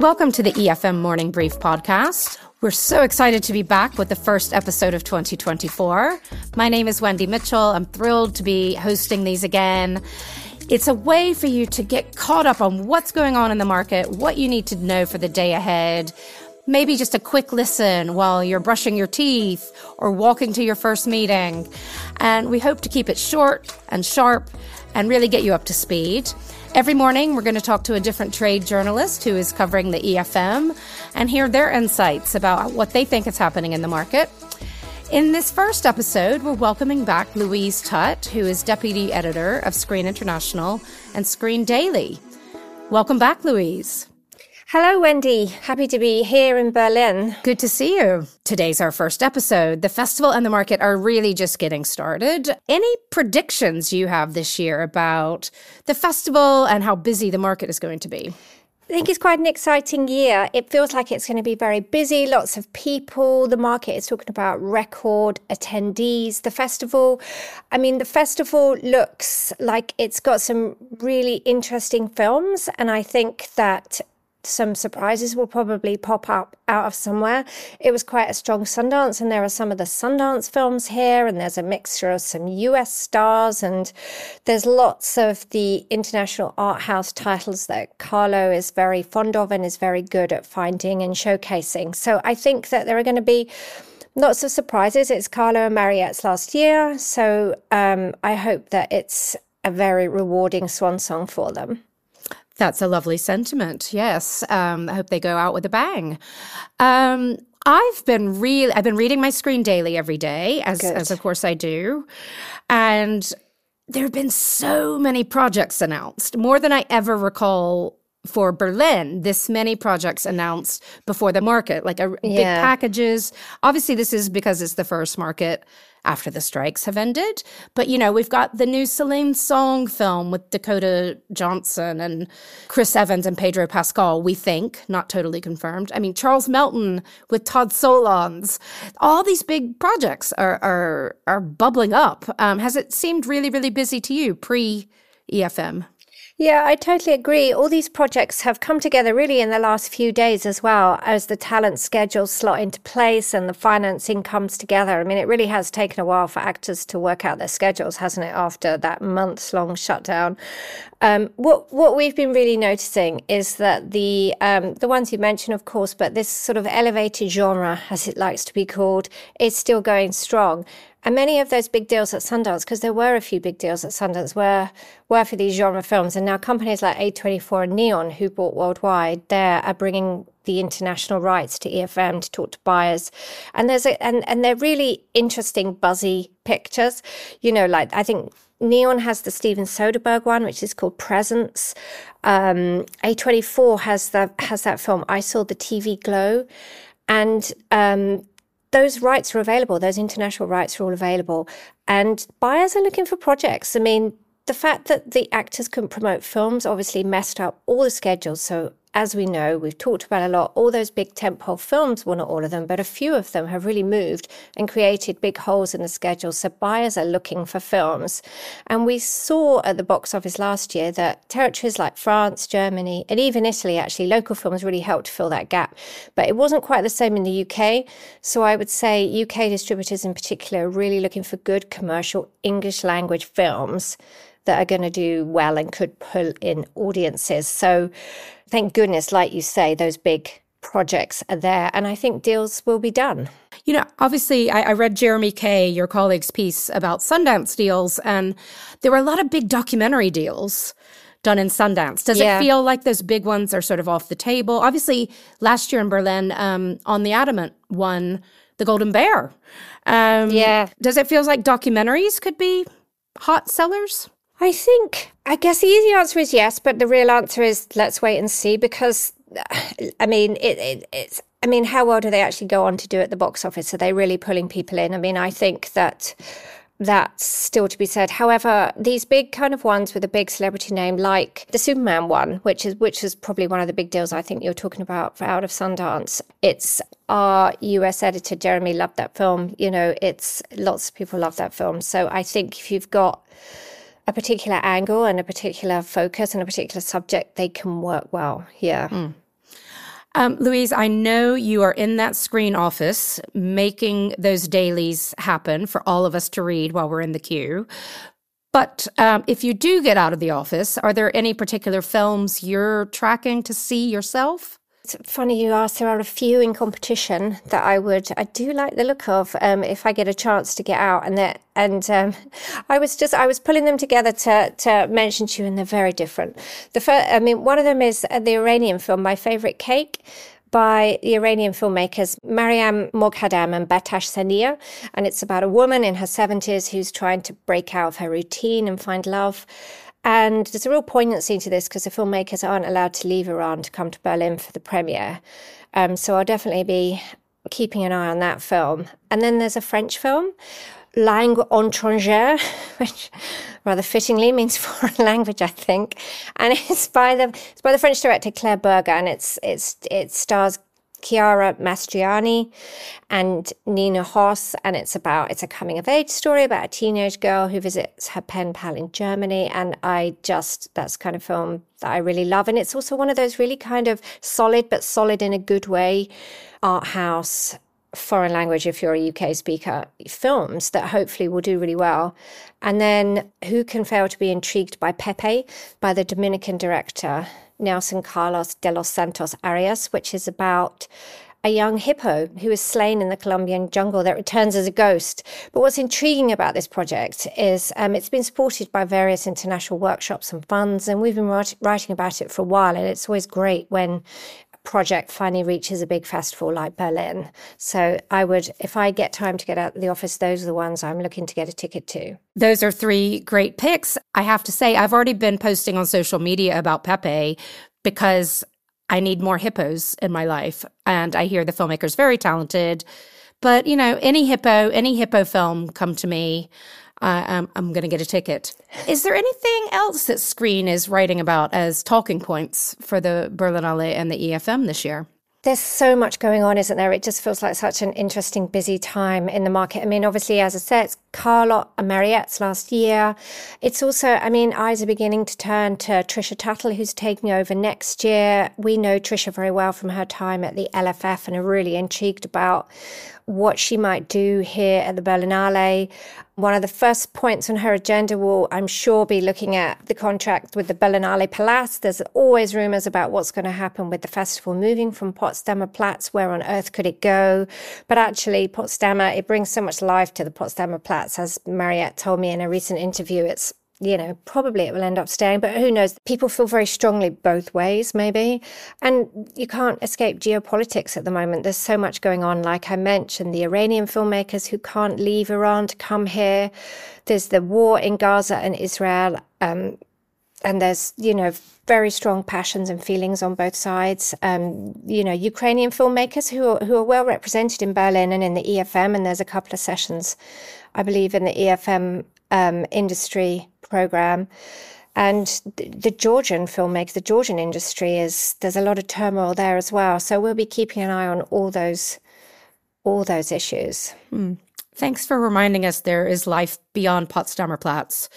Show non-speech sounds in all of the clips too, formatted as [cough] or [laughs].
Welcome to the EFM Morning Brief podcast. We're so excited to be back with the first episode of 2024. My name is Wendy Mitchell. I'm thrilled to be hosting these again. It's a way for you to get caught up on what's going on in the market, what you need to know for the day ahead, maybe just a quick listen while you're brushing your teeth or walking to your first meeting. And we hope to keep it short and sharp and really get you up to speed. Every morning, we're going to talk to a different trade journalist who is covering the EFM and hear their insights about what they think is happening in the market. In this first episode, we're welcoming back Louise Tutt, who is deputy editor of Screen International and Screen Daily. Welcome back, Louise. Hello, Wendy. Happy to be here in Berlin. Good to see you. Today's our first episode. The festival and the market are really just getting started. Any predictions you have this year about the festival and how busy the market is going to be? I think it's quite an exciting year. It feels like it's going to be very busy, lots of people. The market is talking about record attendees. The festival, I mean, the festival looks like it's got some really interesting films. And I think that some surprises will probably pop up out of somewhere. It was quite a strong Sundance, and there are some of the Sundance films here, and there's a mixture of some US stars, and there's lots of the international art house titles that Carlo is very fond of and is very good at finding and showcasing. So I think that there are going to be lots of surprises. It's Carlo and Mariette's last year, so um, I hope that it's a very rewarding swan song for them. That's a lovely sentiment. Yes. Um, I hope they go out with a bang. Um, I've been really, I've been reading my screen daily every day, as, as of course I do. And there have been so many projects announced, more than I ever recall for Berlin, this many projects announced before the market, like a, yeah. big packages. Obviously, this is because it's the first market after the strikes have ended. But, you know, we've got the new Celine Song film with Dakota Johnson and Chris Evans and Pedro Pascal, we think, not totally confirmed. I mean, Charles Melton with Todd Solondz. All these big projects are, are, are bubbling up. Um, has it seemed really, really busy to you pre EFM? Yeah, I totally agree. All these projects have come together really in the last few days as well as the talent schedules slot into place and the financing comes together. I mean, it really has taken a while for actors to work out their schedules, hasn't it, after that months long shutdown? Um, what what we've been really noticing is that the um, the ones you mentioned, of course, but this sort of elevated genre, as it likes to be called, is still going strong. And many of those big deals at Sundance, because there were a few big deals at Sundance, were were for these genre films. And now companies like A24 and Neon, who bought worldwide, they are bringing the international rights to EFM to talk to buyers. And there's a and and they're really interesting, buzzy pictures. You know, like I think Neon has the Steven Soderbergh one, which is called Presence. Um, A24 has the has that film. I saw the TV Glow, and um, those rights are available. Those international rights are all available, and buyers are looking for projects. I mean, the fact that the actors couldn't promote films obviously messed up all the schedules. So as we know, we've talked about a lot, all those big tentpole films, well, not all of them, but a few of them have really moved and created big holes in the schedule. So buyers are looking for films. And we saw at the box office last year that territories like France, Germany, and even Italy, actually, local films really helped fill that gap. But it wasn't quite the same in the UK. So I would say UK distributors in particular are really looking for good commercial English language films that are going to do well and could pull in audiences. So thank goodness, like you say, those big projects are there. And I think deals will be done. You know, obviously, I, I, read Jeremy Kay, your colleague's piece about Sundance deals, and there were a lot of big documentary deals done in Sundance. Does yeah. it feel like those big ones are sort of off the table? Obviously, last year in Berlin, um, on the Adamant won the Golden Bear. Um, yeah. Does it feel like documentaries could be hot sellers? I think, I guess the easy answer is yes, but the real answer is let's wait and see because, [sighs] I mean, it, it, it's, I mean, how well do they actually go on to do at the box office? Are they really pulling people in? I mean, I think that that's still to be said. However, these big kind of ones with a big celebrity name, like the Superman one, which is which is probably one of the big deals I think you're talking about for Out of Sundance. It's our US editor Jeremy loved that film. You know, it's lots of people love that film. So I think if you've got a particular angle and a particular focus and a particular subject, they can work well. Yeah. Mm. Um, Louise, I know you are in that screen office making those dailies happen for all of us to read while we're in the queue. But um, if you do get out of the office, are there any particular films you're tracking to see yourself? Funny you ask. There are a few in competition that I would, I do like the look of um, if I get a chance to get out. And that, and um, [laughs] I was just, I was pulling them together to to mention to you, and they're very different. The first, I mean, one of them is the Iranian film, My Favorite Cake, by the Iranian filmmakers Maryam Moghaddam and Behtash Sanaeeha. And it's about a woman in her 70s who's trying to break out of her routine and find love. And there's a real poignancy to this because the filmmakers aren't allowed to leave Iran to come to Berlin for the premiere. Um, so I'll definitely be keeping an eye on that film. And then there's a French film, Langue étrangère, [laughs] which rather fittingly means [laughs] foreign language, I think. And it's by the it's by the French director Claire Burger, and it's it's it stars Chiara Mastroianni and Nina Hoss, and it's about it's a coming of age story about a teenage girl who visits her pen pal in Germany, and I just that's kind of film that I really love, and it's also one of those really kind of solid but solid in a good way art house foreign language if you're a UK speaker films that hopefully will do really well. And then who can fail to be intrigued by Pepe by the Dominican director Nelson Carlos de los Santos Arias, which is about a young hippo who is slain in the Colombian jungle that returns as a ghost. But what's intriguing about this project is um, it's been supported by various international workshops and funds, and we've been writing about it for a while. And it's always great when project finally reaches a big festival like Berlin. So I would, if I get time to get out of the office, those are the ones I'm looking to get a ticket to. Those are three great picks. I have to say, I've already been posting on social media about Pepe because I need more hippos in my life. And I hear the filmmaker's very talented. But, you know, any hippo, any hippo film come to me uh, I'm, I'm going to get a ticket. Is there anything else that Screen is writing about as talking points for the Berlinale and the EFM this year? There's so much going on, isn't there? It just feels like such an interesting, busy time in the market. I mean, obviously, as I said, it's Carlotte and Mariette's last year. It's also, I mean, eyes are beginning to turn to Tricia Tuttle, who's taking over next year. We know Tricia very well from her time at the LFF and are really intrigued about what she might do here at the Berlinale. One of the first points on her agenda will, I'm sure, be looking at the contract with the Berlinale Palace. There's always rumors about what's going to happen with the festival moving from Potsdamer Platz. Where on earth could it go? But actually, Potsdamer, it brings so much life to the Potsdamer Platz. As Mariette told me in a recent interview, it's you know, probably it will end up staying, but who knows? People feel very strongly both ways, maybe. And you can't escape geopolitics at the moment. There's so much going on. Like I mentioned, the Iranian filmmakers who can't leave Iran to come here. There's the war in Gaza and Israel. Um, and there's, you know, very strong passions and feelings on both sides. Um, you know, Ukrainian filmmakers who are, who are well represented in Berlin and in the EFM, and there's a couple of sessions, I believe, in the EFM um, industry program. And the Georgian filmmakers, the Georgian industry is there's a lot of turmoil there as well. So we'll be keeping an eye on all those all those issues. Mm. Thanks for reminding us there is life beyond Potsdamer Platz.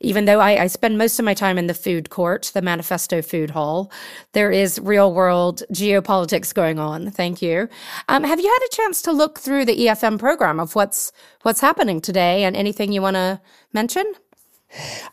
Even though I, I, spend most of my time in the food court, the Manifesto Food Hall, there is real world geopolitics going on. Thank you. Um, have you had a chance to look through the EFM program of what's what's happening today and anything you want to mention?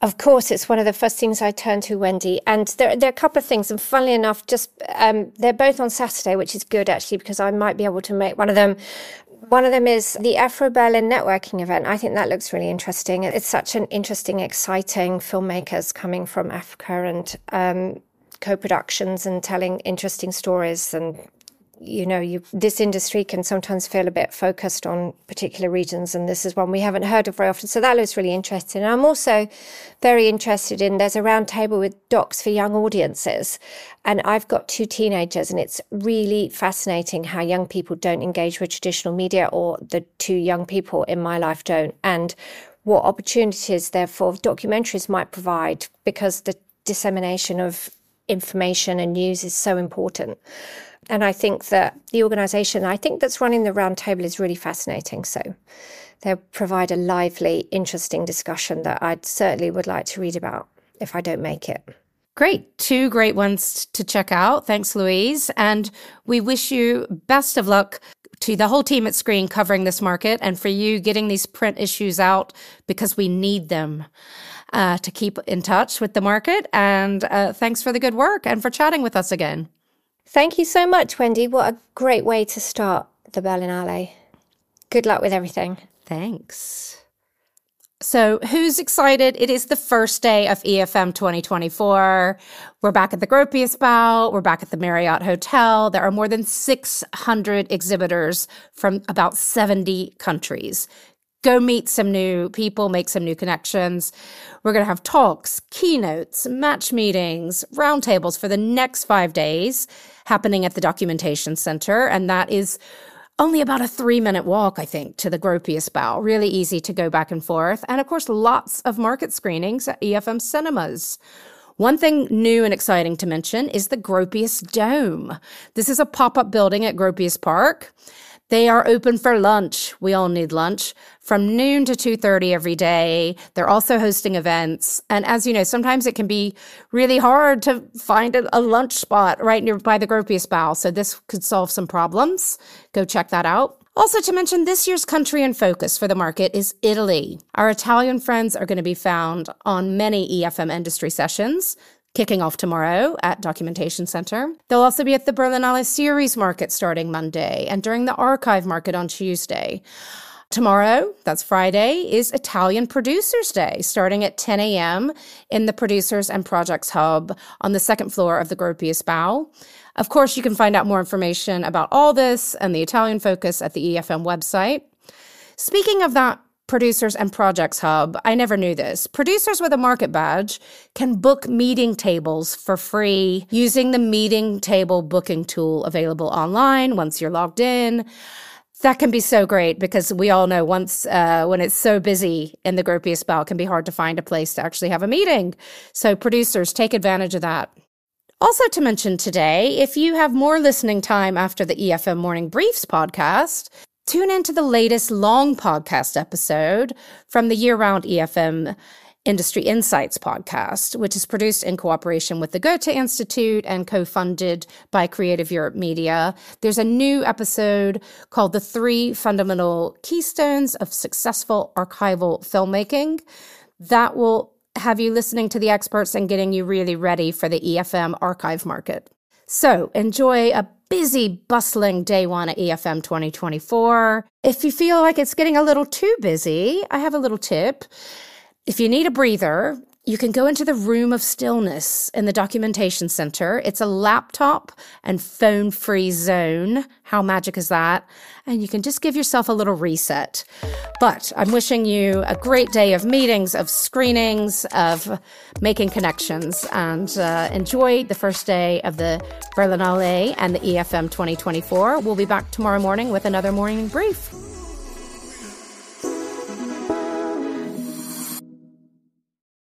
Of course, it's one of the first things I turn to, Wendy. And there, there are a couple of things. And funnily enough, just um, they're both on Saturday, which is good actually, because I might be able to make one of them. One of them is the Afro Berlin networking event. I think that looks really interesting. It's such an interesting, exciting filmmakers coming from Africa and um, co-productions and telling interesting stories and you know, you, this industry can sometimes feel a bit focused on particular regions, and this is one we haven't heard of very often. So that looks really interesting. And I'm also very interested in there's a roundtable with docs for young audiences, and I've got two teenagers, and it's really fascinating how young people don't engage with traditional media, or the two young people in my life don't, and what opportunities, therefore, documentaries might provide because the dissemination of information and news is so important. And I think that the organisation, I think that's running the roundtable is really fascinating. So they'll provide a lively, interesting discussion that I certainly would like to read about if I don't make it. Great. Two great ones to check out. Thanks, Louise. And we wish you best of luck to the whole team at Screen covering this market and for you getting these print issues out because we need them. Uh, to keep in touch with the market. And uh, thanks for the good work and for chatting with us again. Thank you so much, Wendy. What a great way to start the Berlinale. Good luck with everything. Thanks. So, who's excited? It is the first day of EFM 2024. We're back at the Gropiusbau. We're back at the Marriott Hotel. There are more than 600 exhibitors from about 70 countries. Go meet some new people, make some new connections. We're going to have talks, keynotes, match meetings, roundtables for the next five days happening at the Documentation Center. And that is only about a three minute walk, I think, to the Gropiusbau. Really easy to go back and forth. And of course, lots of market screenings at EFM cinemas. One thing new and exciting to mention is the Gropius Dome. This is a pop up building at Gropius Park. They are open for lunch. We all need lunch from noon to 2:30 every day. They're also hosting events. And as you know, sometimes it can be really hard to find a, lunch spot right nearby the Gropiusbau. So this could solve some problems. Go check that out. Also, to mention, this year's country in focus for the market is Italy. Our Italian friends are going to be found on many EFM industry sessions kicking off tomorrow at Documentation Center. They'll also be at the Berlinale Series Market starting Monday and during the Archive Market on Tuesday. Tomorrow, that's Friday, is Italian Producers Day, starting at 10 a.m. in the Producers and Projects Hub on the second floor of the Gropiusbau. Of course, you can find out more information about all this and the Italian focus at the EFM website. Speaking of that Producers and Projects Hub. I never knew this. Producers with a market badge can book meeting tables for free using the meeting table booking tool available online once you're logged in. That can be so great because we all know once uh, when it's so busy in the Gropiusbau, it can be hard to find a place to actually have a meeting. So producers take advantage of that. Also, to mention today, if you have more listening time after the EFM Morning Briefs podcast, Tune into the latest long podcast episode from the year round EFM Industry Insights podcast, which is produced in cooperation with the Goethe Institute and co funded by Creative Europe Media. There's a new episode called The Three Fundamental Keystones of Successful Archival Filmmaking. That will have you listening to the experts and getting you really ready for the EFM archive market. So enjoy a busy, bustling day one at EFM 2024. If you feel like it's getting a little too busy, I have a little tip. If you need a breather, you can go into the room of stillness in the documentation center. It's a laptop and phone free zone. How magic is that? And you can just give yourself a little reset. But I'm wishing you a great day of meetings, of screenings, of making connections, and uh, enjoy the first day of the Berlinale and the EFM 2024. We'll be back tomorrow morning with another morning brief.